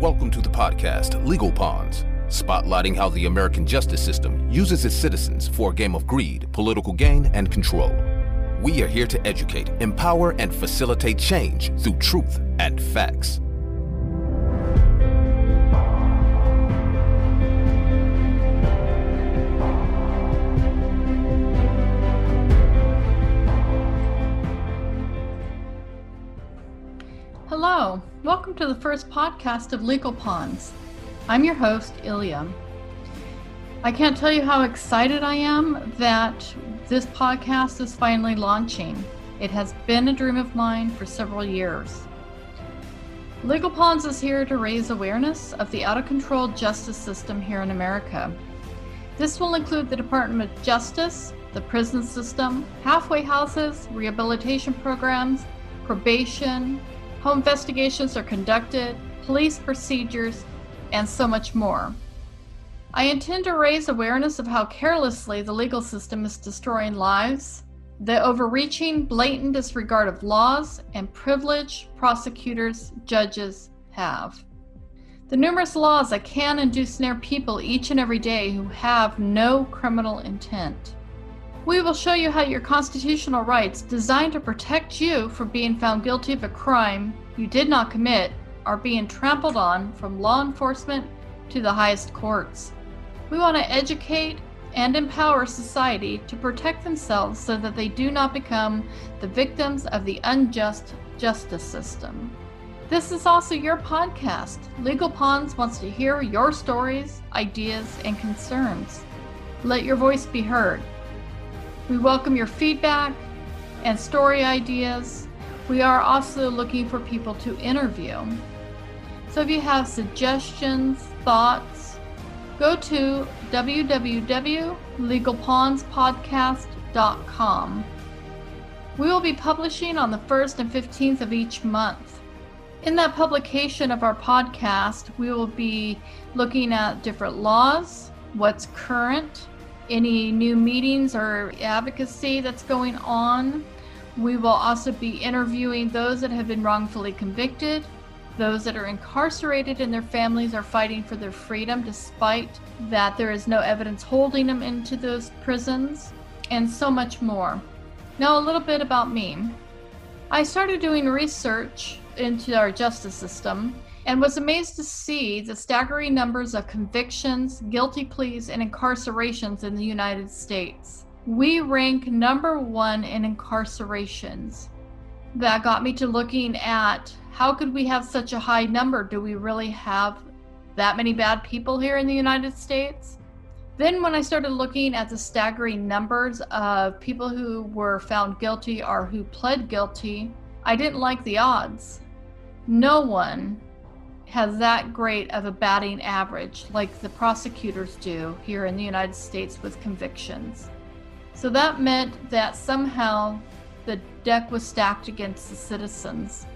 Welcome to the podcast Legal Pawns, spotlighting how the American justice system uses its citizens for a game of greed, political gain, and control. We are here to educate, empower, and facilitate change through truth and facts. Welcome to the first podcast of Legal Pawns. I'm your host, Ilya. I can't tell you how excited I am that this podcast is finally launching. It has been a dream of mine for several years. Legal Pawns is here to raise awareness of the out of control justice system here in America. This will include the Department of Justice, the prison system, halfway houses, rehabilitation programs, probation, Home investigations are conducted, police procedures, and so much more. I intend to raise awareness of how carelessly the legal system is destroying lives, the overreaching, blatant disregard of laws, and privilege prosecutors, judges have. The numerous laws that can and do snare people each and every day who have no criminal intent. We will show you how your constitutional rights, designed to protect you from being found guilty of a crime you did not commit, are being trampled on from law enforcement to the highest courts. We want to educate and empower society to protect themselves so that they do not become the victims of the unjust justice system. This is also your podcast. Legal Pawns wants to hear your stories, ideas, and concerns. Let your voice be heard. We welcome your feedback and story ideas. We are also looking for people to interview. So if you have suggestions, thoughts, go to www.legalpawnspodcast.com. We will be publishing on the 1st and 15th of each month. In that publication of our podcast, we will be looking at different laws, what's current, any new meetings or advocacy that's going on. We will also be interviewing those that have been wrongfully convicted, those that are incarcerated and their families are fighting for their freedom despite that there is no evidence holding them into those prisons, and so much more. Now, a little bit about me. I started doing research into our justice system and was amazed to see the staggering numbers of convictions, guilty pleas, and incarcerations in the United States. We rank number one in incarcerations. That got me to looking at how could we have such a high number? Do we really have that many bad people here in the United States? Then, when I started looking at the staggering numbers of people who were found guilty or who pled guilty, I didn't like the odds. No one has that great of a batting average like the prosecutors do here in the United States with convictions. So that meant that somehow the deck was stacked against the citizens.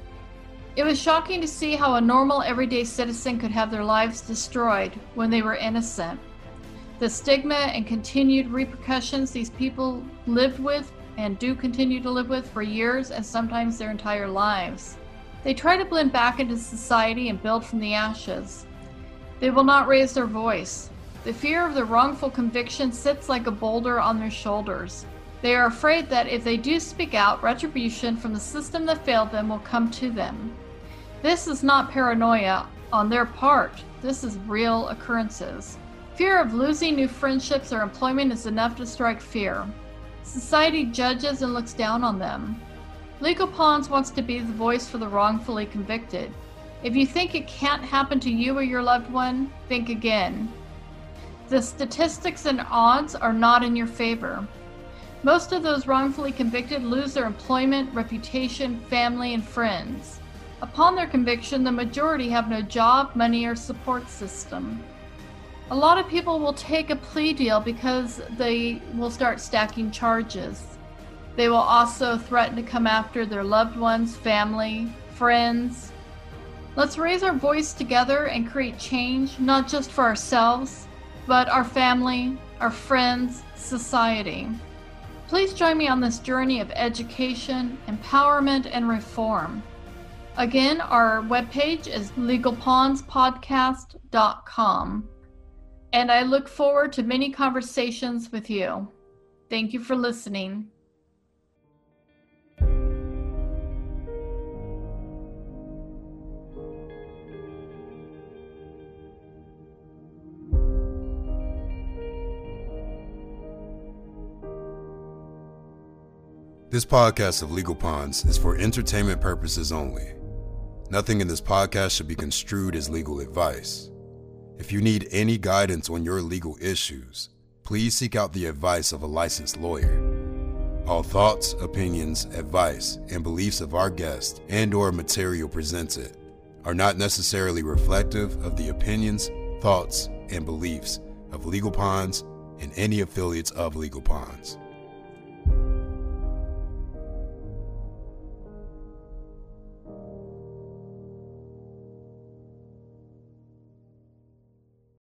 It was shocking to see how a normal everyday citizen could have their lives destroyed when they were innocent. The stigma and continued repercussions these people lived with and do continue to live with for years and sometimes their entire lives. They try to blend back into society and build from the ashes. They will not raise their voice. The fear of the wrongful conviction sits like a boulder on their shoulders. They are afraid that if they do speak out, retribution from the system that failed them will come to them. This is not paranoia on their part, this is real occurrences. Fear of losing new friendships or employment is enough to strike fear. Society judges and looks down on them. Legal Pawns wants to be the voice for the wrongfully convicted. If you think it can't happen to you or your loved one, think again. The statistics and odds are not in your favor. Most of those wrongfully convicted lose their employment, reputation, family, and friends. Upon their conviction, the majority have no job, money, or support system. A lot of people will take a plea deal because they will start stacking charges. They will also threaten to come after their loved ones, family, friends. Let's raise our voice together and create change, not just for ourselves, but our family, our friends, society. Please join me on this journey of education, empowerment, and reform. Again, our webpage is legalpawnspodcast.com. And I look forward to many conversations with you. Thank you for listening. This podcast of Legal Pawns is for entertainment purposes only. Nothing in this podcast should be construed as legal advice. If you need any guidance on your legal issues, please seek out the advice of a licensed lawyer. All thoughts, opinions, advice, and beliefs of our guest and or material presented are not necessarily reflective of the opinions, thoughts, and beliefs of Legal Pawns and any affiliates of Legal Pawns.